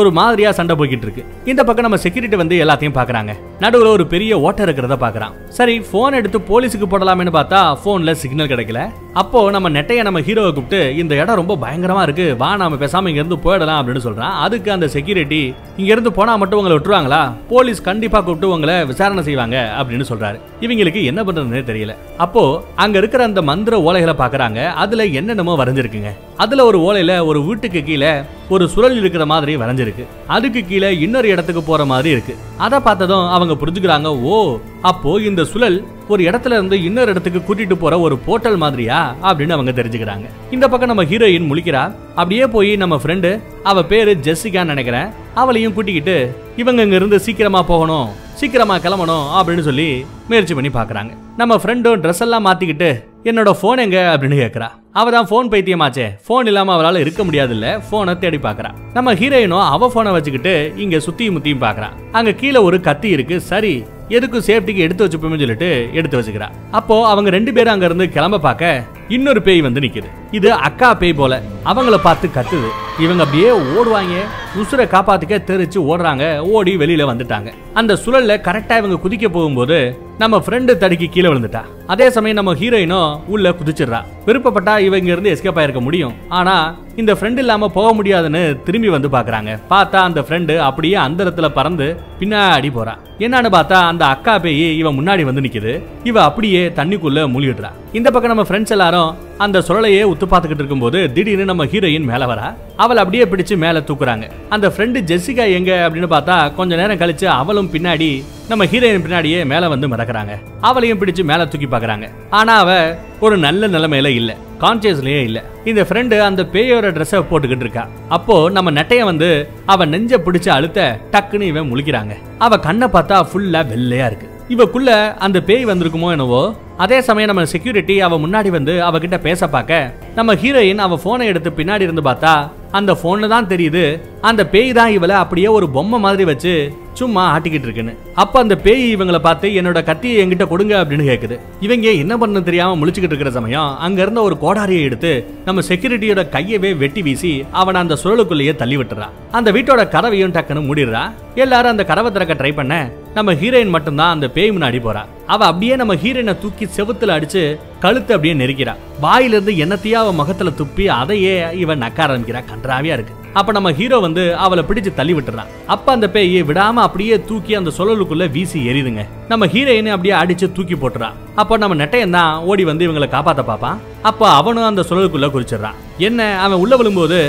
Speaker 1: ஒரு மாதிரியா சண்டை போய்கிட்டு இருக்கு. இந்த பக்கம் நம்ம செக்யூரிட்டி வந்து எல்லாத்தையும் பாக்குறாங்க. நடுவுல ஒரு பெரிய ஓட்டை இருக்கிறத பாக்குறான். சரி போன் எடுத்து போலீஸுக்கு போடலாம்னு பார்த்தா போன்ல சிக்னல் கிடைக்கல. அப்போ நம்ம நெட்டைய நம்ம ஹீரோவை கூப்பிட்டு இந்த இடம் ரொம்ப பயங்கரமா இருக்கு வா நாம பேசாம இங்க இருந்து போயிடலாம் அப்படின்னு சொல்றான். அதுக்கு அந்த செக்யூரிட்டி இங்க இருந்து போனா மட்டும் உங்களை விட்டுருவாங்களா? போலீஸ் கண்டிப்பா கூப்பிட்டு உங்களை விசாரணை செய்வாங்க அப்படின்னு சொல்றாரு. இவங்களுக்கு என்ன பண்றதுன்னே தெரியல. அப்போ அங்க இருக்கிற அந்த மந்திர ஓலைகளை பாக்குறாங்க. அதுல என்னென்னமோ வரைஞ்சிருக்குங்க. அதில் ஒரு ஓலையில் ஒரு வீட்டுக்கு கீழே ஒரு சுழல் இருக்கிற மாதிரி வரைஞ்சிருக்கு. அதுக்கு கீழே இன்னொரு இடத்துக்கு போகிற மாதிரி இருக்கு. அதை பார்த்ததும் அவங்க புரிஞ்சுக்கிறாங்க ஓ அப்போ இந்த சுழல் ஒரு இடத்துல இருந்து இன்னொரு இடத்துக்கு கூட்டிட்டு போற ஒரு போர்ட்டல் மாதிரியா? அப்படின்னு அவங்க தெரிஞ்சுக்கிறாங்க. இந்த பக்கம் நம்ம ஹீரோயின் முழிக்கிறா. அப்படியே போய் நம்ம ஃப்ரெண்டு அவ பேரு ஜெஸ்ஸிகான்னு நினைக்கிறேன். அவளையும் கூட்டிக்கிட்டு இவங்க இங்க இருந்து சீக்கிரமா போகணும் சீக்கிரமா கிளம்பணும் அப்படின்னு சொல்லி முயற்சி பண்ணி பாக்குறாங்க நம்ம ஃப்ரெண்டும் ட்ரெஸ் எல்லாம் மாத்திக்கிட்டு என்னோட போன் எங்க? அப்படின்னு கேட்குறா அவ தான் ஃபோன் பைத்தியமாச்சே. ஃபோன் இல்லாமல் அவளால் இருக்க முடியாதுல்ல. ஃபோனை தேடி பார்க்குறான் நம்ம ஹீரோயினும் அவ ஃபோனை வச்சுக்கிட்டு இங்கே சுற்றியும் முத்தியும் பார்க்குறான் அங்கே கீழே ஒரு கத்தி இருக்கு. சரி எதுக்கும் சேஃப்டிக்கு எடுத்து வச்சுப்போமே சொல்லிட்டு எடுத்து வச்சுக்கிறா. அப்போ அவங்க ரெண்டு பேரும் அங்கேருந்து கிளம்ப பார்க்க இன்னொரு பேய் வந்து நிற்கிது இது அக்கா பேய் போல. அவங்கள பார்த்து கத்துது. இவங்க அப்படியே ஓடுவாங்க உசுரை காப்பாத்துக்க தெரிச்சு ஓடுறாங்க. ஓடி வெளியில வந்துட்டாங்க. அந்த சுழல்ல கரெக்டா இவங்க குதிக்க போகும்போது நம்ம ஃப்ரெண்டு தடுக்கி கீழே விழுந்துட்டா. அதே சமயம் நம்ம ஹீரோயினும் உள்ள குதிச்சிடுறா. விருப்பப்பட்டா இவங்க இருந்து எஸ்கேப் ஆயிருக்க முடியும். ஆனா இந்த ஃப்ரெண்ட் இல்லாம போக முடியாதுன்னு திரும்பி வந்து பாக்குறாங்க. பார்த்தா அந்த ஃப்ரெண்டு அப்படியே அந்தரத்துல பறந்து பின்னாடி போறா. என்னன்னு பார்த்தா அந்த அக்கா பேய் இவன் முன்னாடி வந்து நிக்குது. இவ அப்படியே தண்ணிக்குள்ள மூழ்கிடுறா. இந்த பக்கம் நம்ம ஃப்ரெண்ட்ஸ் எல்லாரும் அந்த சுழலையே உத்து பார்த்துக்கிட்டு இருக்கும்போது திடீர்னு நம்ம ஹீரோயின் மேல வரா. அவள் அப்படியே பிடிச்சு மேல தூக்குறாங்க. அந்த ஃப்ரெண்டு ஜெசிகா எங்க அப்படின்னு பார்த்தா கொஞ்ச நேரம் கழிச்சு அவளும் பின்னாடி நம்ம ஹீரோயின் பின்னாடியே மேல வந்து மறக்கிறாங்க அவளையும் பிடிச்சு மேல தூக்கி பார்க்குறாங்க ஆனா அவ ஒரு நல்ல நிலைமையில இல்ல. கான்சியஸ்லயே இல்ல. இந்த ஃப்ரெண்டு அந்த பேயோட ட்ரெஸ்ஸை போட்டுக்கிட்டு இருக்கா. அப்போ நம்ம நெட்டைய வந்து அவ நெஞ்ச பிடிச்சு அழுத்த டக்குன்னு இவன் முழிக்கிறாங்க. அவ கண்ணை பார்த்தா ஃபுல்லா வெள்ளையா இருக்கு. இவக்குள்ள அந்த பேய் வந்திருக்குமோ என்னவோ அதே சமயம் நம்ம செக்யூரிட்டி அவ முன்னாடி வந்து அவகிட்ட பேச பார்க்க நம்ம ஹீரோயின் அவ போனை எடுத்து பின்னாடி இருந்து பார்த்தா அந்த போன்ல தான் தெரியுது அந்த பேய் தான் இவளை அப்படியே ஒரு பொம்மை மாதிரி வச்சு சும்மா ஆட்டிக்கிட்டு இருக்குன்னு. அப்ப அந்த பேய் இவங்கள பார்த்து என்னோட கத்தியை என்கிட்ட கொடுங்க அப்படின்னு கேக்குது. இவங்க என்ன பண்ண தெரியாம முழிச்சுக்கிட்டு இருக்கிற சமயம் அங்க இருந்த ஒரு கோடாரியை எடுத்து நம்ம செக்யூரிட்டியோட கையவே வெட்டி வீசி அவனை அந்த சுழலுக்குள்ளேயே தள்ளி விட்டுறா. அந்த வீட்டோட கதவையும் டக்குன்னு மூடிடுறா. எல்லாரும் அந்த கதவை திறக்க ட்ரை பண்ண நம்ம ஹீரோயின் மட்டும்தான் அந்த பேய் முன்னாடி போறா. அவ அப்படியே நம்ம ஹீரோயினை தூக்கி செவுத்துல அடிச்சு கழுத்து அப்படியே நெருக்கிறா. வாயிலிருந்து என்னத்தையா அவ முகத்துல துப்பி அதையே இவன் நக்க ஆரம்பிக்கிறா. கன்றாவியா இருக்கு. அப்ப நம்ம ஹீரோ வந்து அவளை பிடிச்சு தள்ளி விட்டுறான். அப்ப அந்த பேய் விடாம அப்படியே தூக்கி அந்த சுழலுக்குள்ள வீசி எரியுதுங்க நம்ம ஹீரோயினை அப்படியே அடிச்சு தூக்கி போட்டுறான் அப்போ நம்ம நெட்டையன் தான் ஓடி வந்து இவங்களை காப்பாத்த பாப்பான் அப்போ அவனும் அந்த சுழலுக்குள்ள குறிச்சிடுறான் என்ன அவன் உள்ள விழும்போது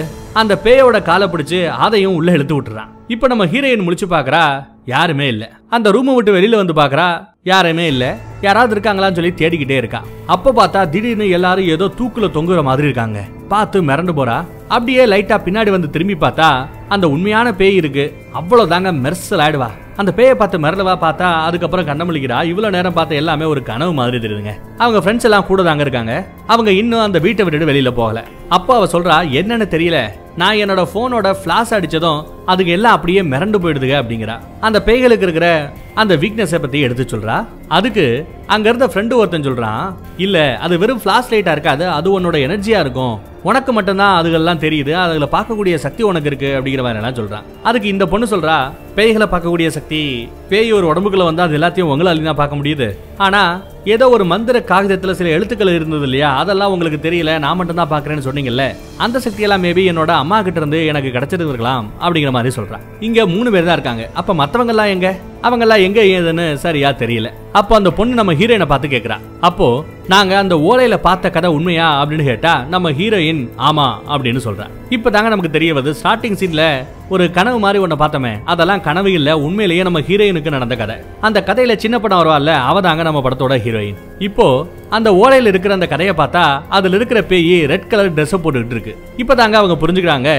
Speaker 1: அந்த பேயோட காலை பிடிச்சு அதையும் உள்ள இழுத்து விட்டுறான். இப்போ நம்ம ஹீரோயின் முடிச்சு பாக்குறா யாருமே இல்லை. அந்த ரூமை விட்டு வெளியில வந்து பாக்குறா யாருமே இல்லை. யாராவது இருக்காங்களான்னு சொல்லி தேடிக்கிட்டே இருக்கா. அப்ப பார்த்தா திடீர்னு எல்லாரும் ஏதோ தூக்குல தொங்குற மாதிரி இருக்காங்க. பார்த்து மிரண்டு போறா. அப்படியே லைட்டா பின்னாடி வந்து திரும்பி பார்த்தா அந்த உண்மையான பேய் இருக்கு. அவ்வளவுதாங்க மெர்சல் ஆயிடுவா. அந்த பேயை பார்த்து மிரளவா பார்த்தா அதுக்கப்புறம் கண்ணமளிக்கிறா இவ்வளவு நேரம் பார்த்த எல்லாமே ஒரு கனவு மாதிரி தெரியுதுங்க. அவங்க ஃப்ரெண்ட்ஸ் எல்லாம் கூட தாங்க இருக்காங்க. அவங்க இன்னும் அந்த வீட்டை விட்டுட்டு வெளியில போகல. அப்போ அவ சொல்றா என்னன்னு தெரியல. நான் என்னோட போனோட ஃபிளாஷ் அடிச்சதும் அதுக்கு எல்லாம் அப்படியே மிரண்டு போயிடுதுங்க அப்படிங்கிறா. அந்த பேய்களுக்கு இருக்கிற அந்த வீக்னஸை பற்றி எடுத்து சொல்கிறா அதுக்கு அங்கே இருந்த ஃப்ரெண்டு ஒருத்தன் சொல்கிறான் இல்லை அது வெறும் ஃப்ளாஷ் லைட்டாக இருக்காது அது உன்னோட எனர்ஜியாக இருக்கும். உனக்கு மட்டும்தான் அதுகள்லாம் தெரியுது. அதில் பார்க்கக்கூடிய சக்தி உனக்கு இருக்கு. அப்படிங்கிற மாதிரி எல்லாம் சொல்கிறான் அதுக்கு இந்த பொண்ணு சொல்கிறா பேய்களை பார்க்கக்கூடிய சக்தி பேய் ஒரு உடம்புக்குள்ள வந்து அது எல்லாத்தையும் உங்களால தான் பார்க்க முடியுது. ஆனால் ஏதோ ஒரு மந்திர காகிதத்தில் சில எழுத்துக்கள் இருந்தது இல்லையா? அதெல்லாம் உங்களுக்கு தெரியல. நான் மட்டும் தான் பார்க்குறேன்னு சொன்னீங்கல்ல. அந்த சக்தியெல்லாம் மேபி என்னோட அம்மா கிட்ட இருந்து எனக்கு கிடைச்சிருந்திருக்கலாம் அப்படிங்கிற மாதிரி சொல்றான் இங்க மூணு பேர் தான் இருக்காங்க. அப்ப மத்தவங்க எல்லாம் எங்க? அவங்க எல்லாம் எங்க ஏதுன்னு சரியா தெரியல. அப்போ அந்த பொண்ணு நம்ம ஹீரோயினை பார்த்து கேக்குறா. அப்போ நாங்க அந்த ஓலையில பார்த்த கதை உண்மையா அப்படின்னு கேட்டா நம்ம ஹீரோயின் ஆமா அப்படின்னு சொல்றா. இப்போ தாங்க நமக்கு தெரிய வருது ஸ்டார்டிங் சீன்ல ஒரு கனவு மாதிரி ஒண்ணு பார்த்தோமே. அதெல்லாம் கனவு இல்ல உண்மையிலேயே நம்ம ஹீரோயினுக்கு நடந்த கதை. அந்த கதையில சின்ன படம் வருவாள்ல அவ தாங்க நம்ம படத்தோட ஹீரோயின். இப்போ அந்த ஓலையில இருக்கிற அந்த கதையை பார்த்தா அதுல இருக்கிற பேய் ரெட் கலர் ட்ரெஸ் போட்டுக்கிட்டு இருக்கு. இப்பதாங்க அவங்க புரிஞ்சுக்கிறாங்க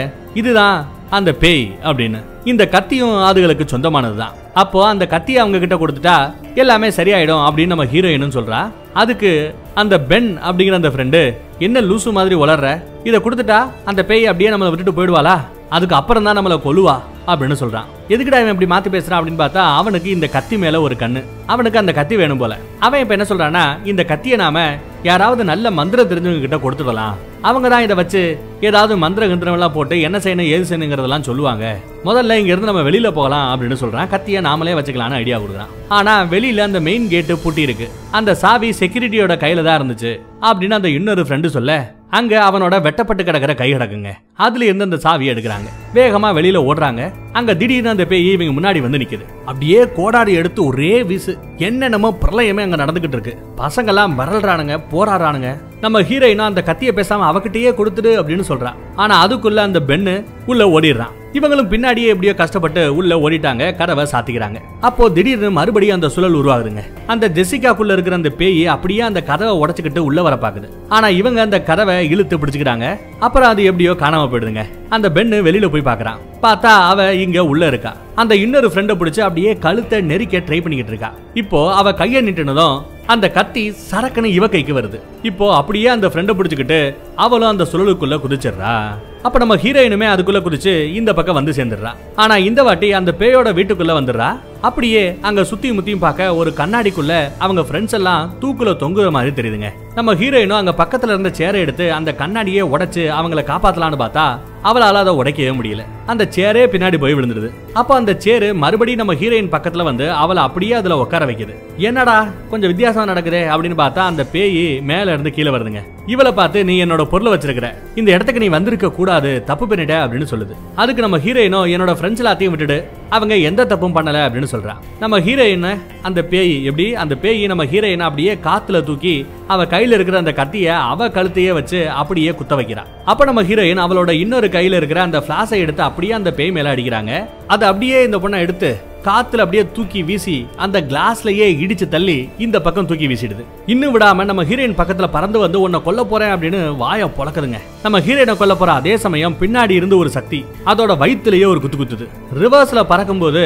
Speaker 1: இதுதான் அந்த பேய் அப்படின்னு. இந்த கத்தியும் அதுகளுக்கு சொந்தமானதுதான். அப்போ அந்த கத்தியை அவங்க கிட்ட கொடுத்துட்டா எல்லாமே சரியாயிடும் அப்படின்னு நம்ம ஹீரோயினும் சொல்றா. அதுக்கு அந்த பென் அப்படிங்கிற அந்த ஃப்ரெண்டு என்ன லூசு மாதிரி வளர்ற இதை கொடுத்துட்டா அந்த பேய் அப்படியே நம்மளை விட்டுட்டு போயிடுவாளா? அதுக்கு அப்புறம் தான் நம்மளை கொல்லுவா அப்படின்னு சொல்றான். எதுக்குடா இவன் இப்படி மாத்தி பேசுறான் அப்படின்னு பார்த்தா அவனுக்கு இந்த கத்தி மேல ஒரு கண்ணு. அவனுக்கு அந்த கத்தி வேணும் போல. அவன் இப்ப என்ன சொல்றான்னா இந்த கத்தியை நாம யாராவது நல்ல மந்திரம் தெரிஞ்சவங்க கிட்ட கொடுத்துடலாம். அவங்க தான் இதை வச்சு ஏதாவது மந்திர கந்திரமெல்லாம் போட்டு என்ன செய்யணும் ஏது செய்யணுங்கிறதெல்லாம் சொல்லுவாங்க. முதல்ல இங்கேருந்து நம்ம வெளியில போகலாம் அப்படின்னு சொல்றான். கத்தியை நாமளே வச்சுக்கலாம்னு ஐடியா கொடுக்குறான். ஆனா வெளியில அந்த மெயின் கேட்டு பூட்டி இருக்கு. அந்த சாவி செக்யூரிட்டியோட கையில தான் இருந்துச்சு. அப்படின்னு அந்த இன்னொரு ஃப்ரெண்டு சொல்ல அங்க அவனோட வெட்டப்பட்டு கிடக்கிற கை கிடக்குங்க. அதுல இருந்து அந்த சாவியை எடுக்கிறாங்க. வேகமா வெளியில ஓடுறாங்க. அங்க திடீர்னு அந்த பேய் இவங்க முன்னாடி வந்து நிக்குது. அப்படியே கோடாரி எடுத்து ஒரே வீசு. என்னென்னமோ பிரளயமே அங்க நடந்துகிட்டு இருக்கு. பசங்கெல்லாம் மிரள்றானுங்க போராடுறானுங்க. நம்ம ஹீரோயினும் அந்த கத்தியை பேசாம அவகிட்டயே கொடுத்துடு அப்படின்னு சொல்றான். ஆனா அதுக்குள்ள அந்த பெண்ணு உள்ள ஓடிடுறான். இவங்களும் பின்னாடியே எப்படியோ கஷ்டப்பட்டு உள்ள ஓடிட்டாங்க கதவை சாத்திக்கிறாங்க. அப்போ திடீர்னு மறுபடியும் அந்த சுழல் உருவாகுதுங்க. அந்த ஜெசிகாக்குள்ள இருக்கிற அந்த பேய் அப்படியே அந்த கதவை உடச்சுக்கிட்டு உள்ள வர பாக்குது. ஆனா இவங்க அந்த கதவை இழுத்து பிடிச்சுக்கிறாங்க. அப்புறம் அது எப்படியோ காணாம போயிடுதுங்க. அந்த பெண்ணு வெளியில போய் பாக்குறான். பார்த்தா அவ இங்க உள்ள இருக்கா. அந்த இன்னொரு ஃப்ரெண்டை பிடிச்சி அப்படியே கழுத்தை நெரிக்க ட்ரை பண்ணிக்கிட்டு இருக்கா. இப்போ அவ கையை நிட்டுனதும் அந்த கத்தி சரக்குன்னு இவ கைக்கு வருது. இப்போ அப்படியே அந்த ஃப்ரெண்டை பிடிச்சிக்கிட்டு அவளும் அந்த சுழலுக்குள்ள குதிச்சிடுறா. அப்ப நம்ம ஹீரோயினுமே அதுக்குள்ள குதிச்சு இந்த பக்கம் வந்து சேர்ந்துடுறா. ஆனா இந்த வாட்டி அந்த பேயோட வீட்டுக்குள்ள வந்துடுறா. அப்படியே அங்க சுத்தி முத்தியும் பார்க்க ஒரு கண்ணாடிக்குள்ள அவங்க ஃப்ரெண்ட்ஸ் எல்லாம் தூக்குல தொங்குற மாதிரி தெரியுதுங்க. நம்ம ஹீரோயினும் அங்க பக்கத்துல இருந்த சேரை எடுத்து அந்த கண்ணாடியே உடைச்சு அவங்கள காப்பாத்தலான்னு பார்த்தா அவளால அதை உடைக்கவே முடியல. அந்த சேரே பின்னாடி போய் விழுந்துடுது. அப்போ அந்த சேரு மறுபடியும் நம்ம ஹீரோயின் பக்கத்துல வந்து அவளை அப்படியே அதுல உட்கார வைக்குது. என்னடா கொஞ்சம் வித்தியாசம் நடக்குதே அப்படின்னு பார்த்தா அந்த பேய் மேல இருந்து கீழே வருதுங்க. இவளை பார்த்து நீ என்னோட பொருளை வச்சிருக்கிற. இந்த இடத்துக்கு நீ வந்திருக்க கூடாது தப்பு பண்ணிட்ட அப்படின்னு சொல்லுது. அதுக்கு நம்ம ஹீரோயினோ என்னோட ஃப்ரெண்ட்ஸ் எல்லாத்தையும் விட்டுட்டு அவங்க எந்த தப்பும் பண்ணல அப்படின்னு சொல்றான் நம்ம ஹீரோயின் அந்த பேய் எப்படி அந்த பேய் நம்ம ஹீரோயின் அப்படியே காத்துல தூக்கி அவ கையில இருக்கிற அந்த கத்திய அவ கழுத்தையே வச்சு அப்படியே குத்த வைக்கிறான் அப்ப நம்ம ஹீரோயின் அவளோட இன்னொரு கையில இருக்கிற அந்த பிளாஸை எடுத்து அப்படியே அந்த பேய் மேல அடிக்கிறாங்க. அது அப்படியே இந்த பொண்ணை எடுத்து காத்துல அப்படியே தூக்கி வீசி அந்த கிளாஸ்லயே இடிச்சு தள்ளி இந்த பக்கம் தூக்கி வீசிடுது. இன்னும் விடாம நம்ம ஹீரோயின் பக்கத்துல பறந்து வந்து உன்னை கொல்ல போறேன் அப்படின்னு வாய பொழக்குதுங்க நம்ம ஹீரோயினை கொல்ல போற அதே சமயம் பின்னாடி இருந்து ஒரு சக்தி அதோட வயிற்றுலயே ஒரு குத்து குத்துது. ரிவர்ஸ்ல பறக்கும்போது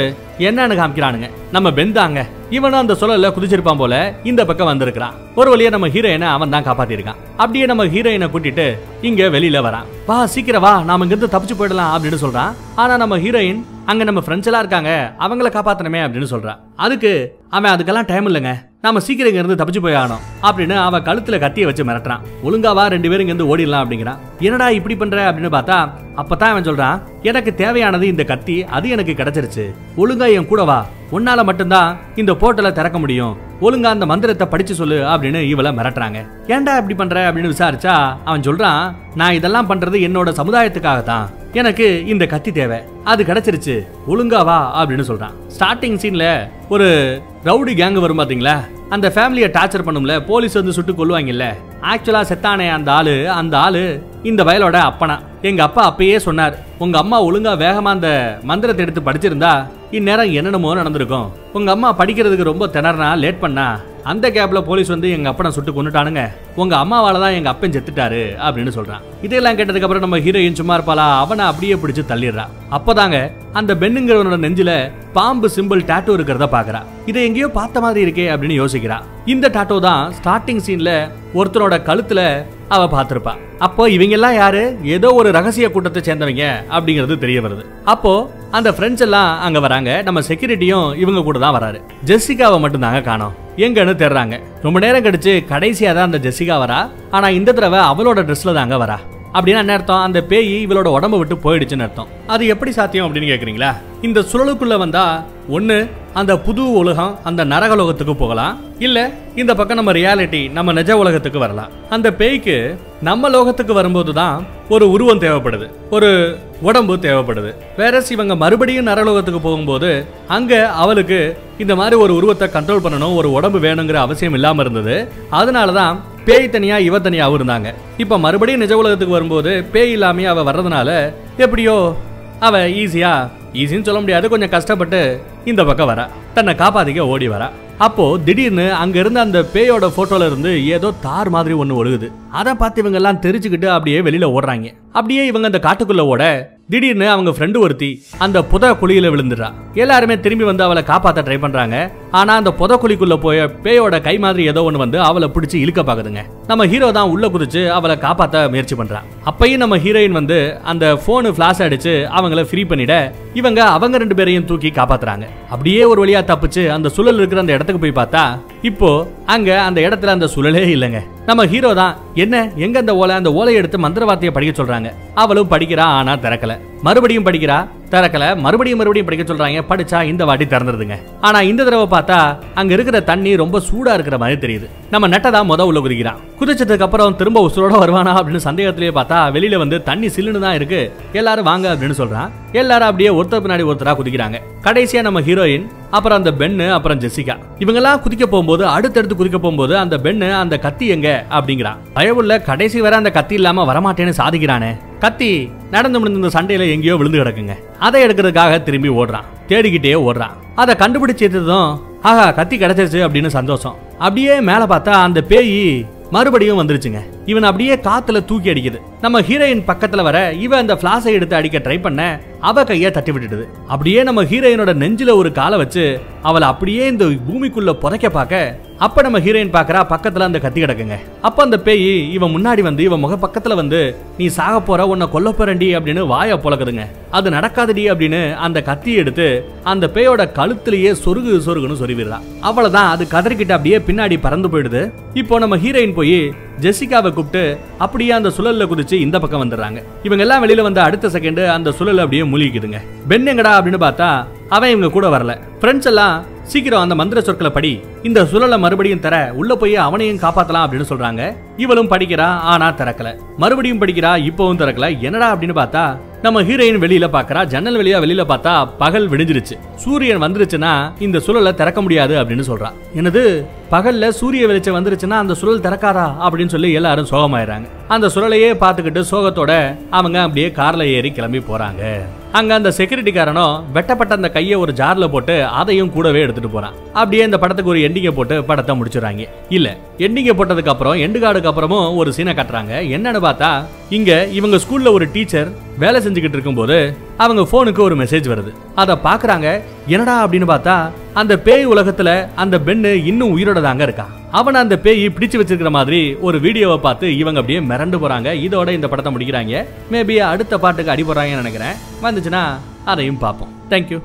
Speaker 1: என்னன்னு காமிக்கிறானுங்க. நம்ம பெந்தாங்க இவனும் அந்த சுழல்ல குதிச்சிருப்பான் போல இந்த பக்கம் வந்திருக்கிறான். ஒரு வழியா நம்ம ஹீரோயினை அவன் தான் காப்பாத்திருக்கான். அப்படியே நம்ம ஹீரோயினை கூட்டிட்டு இங்க வெளியில வரான். வா சீக்கிரம் வா நாம இங்க இருந்து தப்பிச்சு போயிடலாம் அப்படின்னு சொல்றான். ஆனா நம்ம ஹீரோயின் அங்க நம்ம ஃப்ரெண்ட்ஸ் எல்லாம் இருக்காங்க அவங்கள காப்பாத்தணுமே அப்படின்னு சொல்றான் அதுக்கு அவன் அதுக்கெல்லாம் டைம் இல்லைங்க. நாம சீக்கிரம் இருந்து தப்பிச்சு போய் ஆகணும். அப்படின்னு அவன் கழுத்துல கத்திய வச்சு மிரட்டுறான். ஒழுங்காவா ரெண்டு பேரும் இங்க இருந்து ஓடிடலாம் அப்படிங்கிறான். என்னடா இப்படி பண்ற? அப்படின்னு பார்த்தா அப்பதான் அவன் சொல்றான் எனக்கு தேவையானது இந்த கத்தி அது எனக்கு கிடைச்சிருச்சு. ஒழுங்கா என் கூட வா. உன்னால மட்டும்தான் இந்த போர்ட்டலை திறக்க முடியும். ஒழுங்கா அந்த மந்திரத்தை படிச்சு சொல்லு அப்படின்னு இவளை மிரட்டுறாங்க. ஏன்டா இப்படி பண்ற? அப்படின்னு விசாரிச்சா அவன் சொல்றான் நான் இதெல்லாம் பண்றது என்னோட சமுதாயத்துக்காக தான் எனக்கு இந்த கத்தி தேவை. அது கிடைச்சிருச்சு. ஒழுங்கா வா அப்படின்னு சொல்றான். ஸ்டார்டிங் சீன்ல ஒரு ரவுடி கேங் வரும் பாத்தீங்களா? அந்த ஃபேமிலியை டார்ச்சர் பண்ணும்ல போலீஸ் வந்து சுட்டு கொள்ளுவாங்கல்ல ஆக்சுவலா செத்தானே அந்த ஆளு அந்த ஆளு இந்த வயலோட அப்பனா. எங்க அப்பா அப்பயே சொன்னார் உங்க அம்மா ஒழுங்கா வேகமா அந்த மந்திரத்தை எடுத்து படிச்சிருந்தா இந்நேரம் என்னென்னமோ நடந்திருக்கும். உங்க அம்மா படிக்கிறதுக்கு ரொம்ப திணறனா லேட் பண்ணா அந்த கேப்ல போலீஸ் வந்து எங்க அப்பனை சுட்டு கொண்டுட்டானுங்க உங்க அம்மாவால தான் எங்க அப்பன் செத்துட்டாரு அப்படின்னு சொல்றான். இதெல்லாம் கேட்டதுக்கு அப்புறம் நம்ம ஹீரோயின் சும்மா இருப்பாளா? அவனை அப்படியே பிடிச்சு தள்ளிடுறான் அப்பதாங்க அந்த பெண்ணுங்கிறவனோட நெஞ்சில பாம்பு சிம்பிள் டாட்டூ இருக்கிறத பாக்குறா. இதை எங்கேயோ பார்த்த மாதிரி இருக்கே அப்படின்னு யோசிக்கிறா. இந்த டாட்டோ தான் ஸ்டார்டிங் சீன்ல ஒருத்தரோட கழுத்துல அவ பார்த்திருப்பா. அப்போ இவங்க எல்லாம் யாரு? ஏதோ ஒரு ரகசிய கூட்டத்தை சேர்ந்தவங்க அப்படிங்கிறது தெரிய வருது. அப்போ அந்த ஃப்ரெண்ட்ஸ் எல்லாம் அங்க வராங்க. நம்ம செக்யூரிட்டியும் இவங்க கூட தான் வராரு. ஜெசிகாவை மட்டும் தாங்க காணோம். எங்கன்னு தேடுறாங்க. ரொம்ப நேரம் கழிச்சு கடைசியா தான் அந்த ஜெசிகா வரா. ஆனா இந்த தடவை அவளோட ட்ரெஸ்ல தாங்க வரா. அப்படின்னா என்ன அர்த்தம்? அந்த பேய் இவளோட உடம்ப விட்டு போயிடுச்சுன்னு அர்த்தம். அது எப்படி சாத்தியம் அப்படின்னு கேட்குறீங்களா இந்த சுழலுக்குள்ள வந்தா ஒன்று அந்த புது உலகம் அந்த நரகலோகத்துக்கு போகலாம். இல்ல இந்த பக்கம் நம்ம ரியாலிட்டி நம்ம நிஜ உலகத்துக்கு வரலாம். அந்த பேய்க்கு நம்ம லோகத்துக்கு வரும்போது தான் ஒரு உருவம் தேவைப்படுது. ஒரு உடம்பு தேவைப்படுது. வேற இவங்க மறுபடியும் நரலோகத்துக்கு போகும்போது அங்க அவளுக்கு இந்த மாதிரி ஒரு உருவத்தை கண்ட்ரோல் பண்ணணும் ஒரு உடம்பு வேணுங்கிற அவசியம் இல்லாம இருந்தது. அதனால தான் பேய் தனியா இவ தனியாவும் இருந்தாங்க இப்ப மறுபடியும் நிஜ உலகத்துக்கு வரும்போது பேய் இல்லாமே அவ வர்றதுனால எப்படியோ அவ ஈஸியா ஈஸின்னு சொல்ல முடியாது கொஞ்சம் கஷ்டப்பட்டு இந்த பக்கம் வரா. தன்னை காப்பாத்திக்க ஓடி வரா. அப்போ திடீர்னு அங்க இருந்த அந்த பேயோட போட்டோல இருந்து ஏதோ தார் மாதிரி ஒண்ணு ஒழுகுது. அதை பார்த்து இவங்க எல்லாம் தெரிச்சுக்கிட்டு அப்படியே வெளியில ஓடுறாங்க. அப்படியே இவங்க அந்த காட்டுக்குள்ள ஓட திடீர்னு அவங்க ஃப்ரெண்டு ஒருத்தி அந்த புத குழியில விழுந்துடுறா. எல்லாருமே திரும்பி வந்து அவளை காப்பாற்ற ட்ரை பண்றாங்க. ஆனா அந்த புத குழிக்குள்ள போய பேயோட கை மாதிரி ஏதோ ஒன்று வந்து அவளை பிடிச்சி இழுக்க பாக்குதுங்க. நம்ம ஹீரோ தான் உள்ள குதிச்சு அவளை காப்பாத்த முயற்சி பண்றான். அப்பயும் நம்ம ஹீரோயின் வந்து அந்த போனு பிளாஷ் அடிச்சு அவங்கள ஃப்ரீ பண்ணிட இவங்க அவங்க ரெண்டு பேரையும் தூக்கி காப்பாத்துறாங்க. அப்படியே ஒரு வழியா தப்பிச்சு அந்த சுழல் இருக்கிற அந்த இடத்துக்கு போய் பார்த்தா இப்போ அங்க அந்த இடத்துல அந்த சுழலே இல்லைங்க. நம்ம ஹீரோ தான் என்ன எங்க அந்த ஓலை? அந்த ஓலையை எடுத்து மந்திர வார்த்தையை படிக்க சொல்றாங்க. அவளும் படிக்கிறா ஆனா திறக்கல. மறுபடியும் படிக்கிறா? திறக்கல மறுபடியும் மறுபடியும் படிக்க சொல்றாங்க. படிச்சா இந்த வாட்டி திறந்துருதுங்க. ஆனா இந்த தடவை பார்த்தா அங்க இருக்கிற தண்ணி ரொம்ப சூடா இருக்கிற மாதிரி தெரியுது. நம்ம நெட்டதா முத உள்ள குதிக்கிறான். குதிச்சதுக்கு அப்புறம் திரும்ப உசுரோட வருவானா அப்படின்னு சந்தேகத்திலேயே பார்த்தா வெளியில வந்து தண்ணி சில்லுன்னு தான் இருக்கு. எல்லாரும் வாங்க அப்படின்னு சொல்றான். எல்லாரும் அப்படியே ஒருத்தர் பின்னாடி ஒருத்தரா குதிக்கிறாங்க. கடைசியா நம்ம ஹீரோயின் அப்புறம் அந்த பென்னு அப்புறம் ஜெசிகா. இவங்கெல்லாம் குதிக்க போகும்போது அடுத்தடுத்து குதிக்க போகும்போது அந்த பென்னு அந்த கத்தி எங்க? அப்படிங்கிறான். பயவுள்ள கடைசி வரை அந்த கத்தி இல்லாம வரமாட்டேன்னு சாதிக்கிறானே. கத்தி நடந்து முடிந்த இந்த சண்டையில எங்கேயோ விழுந்து கிடக்குங்க. அதை எடுக்கிறதுக்காக திரும்பி ஓடுறான். தேடிக்கிட்டே ஓடுறான். அதை கண்டுபிடிச்சதும் ஆஹா கத்தி கிடைச்சிருச்சு அப்படின்னு சந்தோஷம். அப்படியே மேலே பார்த்தா அந்த பேய் மறுபடியும் வந்துருச்சுங்க. இவன் அப்படியே காத்துல தூக்கி அடிக்குது. நம்ம ஹீரோயின் பக்கத்துல வர இவ அந்த பிளாஸை எடுத்து அடிக்க ட்ரை பண்ண அவ கைய தட்டி விட்டுடுது. அப்படியே நம்ம ஹீரோயினோட நெஞ்சில ஒரு காலை வச்சு அவளை அப்படியே இந்த பூமிக்குள்ள புதைக்க பார்க்க அப்ப நம்ம ஹீரோயின் பாக்குறா பக்கத்துல அந்த கத்தி கிடக்குங்க. அப்ப அந்த பேய் இவன் முன்னாடி வந்து இவன் முக பக்கத்துல வந்து நீ சாக போற உன்னை கொல்ல போறண்டி அப்படின்னு வாய புழக்குதுங்க அது நடக்காதடி அப்படின்னு அந்த கத்தி எடுத்து அந்த பேயோட கழுத்திலேயே சொருகு சொருகுன்னு சொருவிடுறா. அவ்வளவுதான் அது கதறிக்கிட்டு அப்படியே பின்னாடி பறந்து போயிடுது. இப்போ நம்ம ஹீரோயின் போய் ஜெசிகாவை கூப்பிட்டு அப்படியே அந்த சுழல்ல குதிச்சு இந்த பக்கம் வந்துடுறாங்க. இவங்க எல்லாம் வெளியில வந்த அடுத்த செகண்ட் அந்த சுழல் அப்படியே மூழ்கிக்குதுங்க. பென் எங்கடா அப்படின்னு பார்த்தா அவன் இவங்க கூட வரல. ஃப்ரெண்ட்ஸ் எல்லாம் சீக்கிரம் அந்த மந்திர சொற்களை படி இந்த சுழலை மறுபடியும் தர உள்ள போய் அவனையும் காப்பாத்தலாம் அப்படின்னு சொல்றாங்க. இவளும் படிக்கிறா ஆனா திறக்கல. மறுபடியும் படிக்கிறா இப்பவும் திறக்கல. என்னடா அப்படின்னு பார்த்தா நம்ம ஹீரோயின் வெளியில பாக்குறா ஜன்னல் வழியா வெளியில பார்த்தா பகல் விடிஞ்சிருச்சு. சூரியன் வந்துருச்சுன்னா இந்த சுழலை திறக்க முடியாது அப்படின்னு சொல்றா. எனது பகல்ல சூரிய வெளிச்சம் வந்துருச்சுன்னா அந்த சுழல் திறக்காதா? அப்படின்னு சொல்லி எல்லாரும் சோகமாயிடுறாங்க. அந்த சுழலையே பார்த்துக்கிட்டு சோகத்தோட அவங்க அப்படியே கார்ல ஏறி கிளம்பி போறாங்க. அங்க அந்த செக்யூரிட்டிக்காரனும் வெட்டப்பட்ட அந்த கையை ஒரு ஜார்ல போட்டு அதையும் கூடவே எடுத்துட்டு போறான். அப்படியே இந்த படத்துக்கு ஒரு எண்டிங்கை போட்டு படத்தை முடிச்சிடுறாங்க. இல்ல எண்டிங்கை போட்டதுக்கு அப்புறம் எண்டு கார்டுக்கு அப்புறமும் ஒரு சீனை கட்டுறாங்க. என்னன்னு பார்த்தா இங்க இவங்க ஸ்கூல்ல ஒரு டீச்சர் வேலை செஞ்சுக்கிட்டு இருக்கும்போது அவங்க போனுக்கு ஒரு மெசேஜ் வருது. அதை பாக்குறாங்க என்னடா? அப்படின்னு பார்த்தா அந்த பேய் உலகத்துல அந்த பெண்ணு இன்னும் உயிரோட தாங்க இருக்கா? அவனை அந்த பேய் பிடிச்சு வச்சிருக்கிற மாதிரி ஒரு வீடியோவை பார்த்து இவங்க அப்படியே மிரண்டு போறாங்க. இதோட இந்த படத்தை முடிக்கிறாங்க. மேபி அடுத்த பாட்டுக்கு அடி போறாங்கன்னு நினைக்கிறேன். வந்துச்சுன்னா அதையும் பார்ப்போம். தேங்க்யூ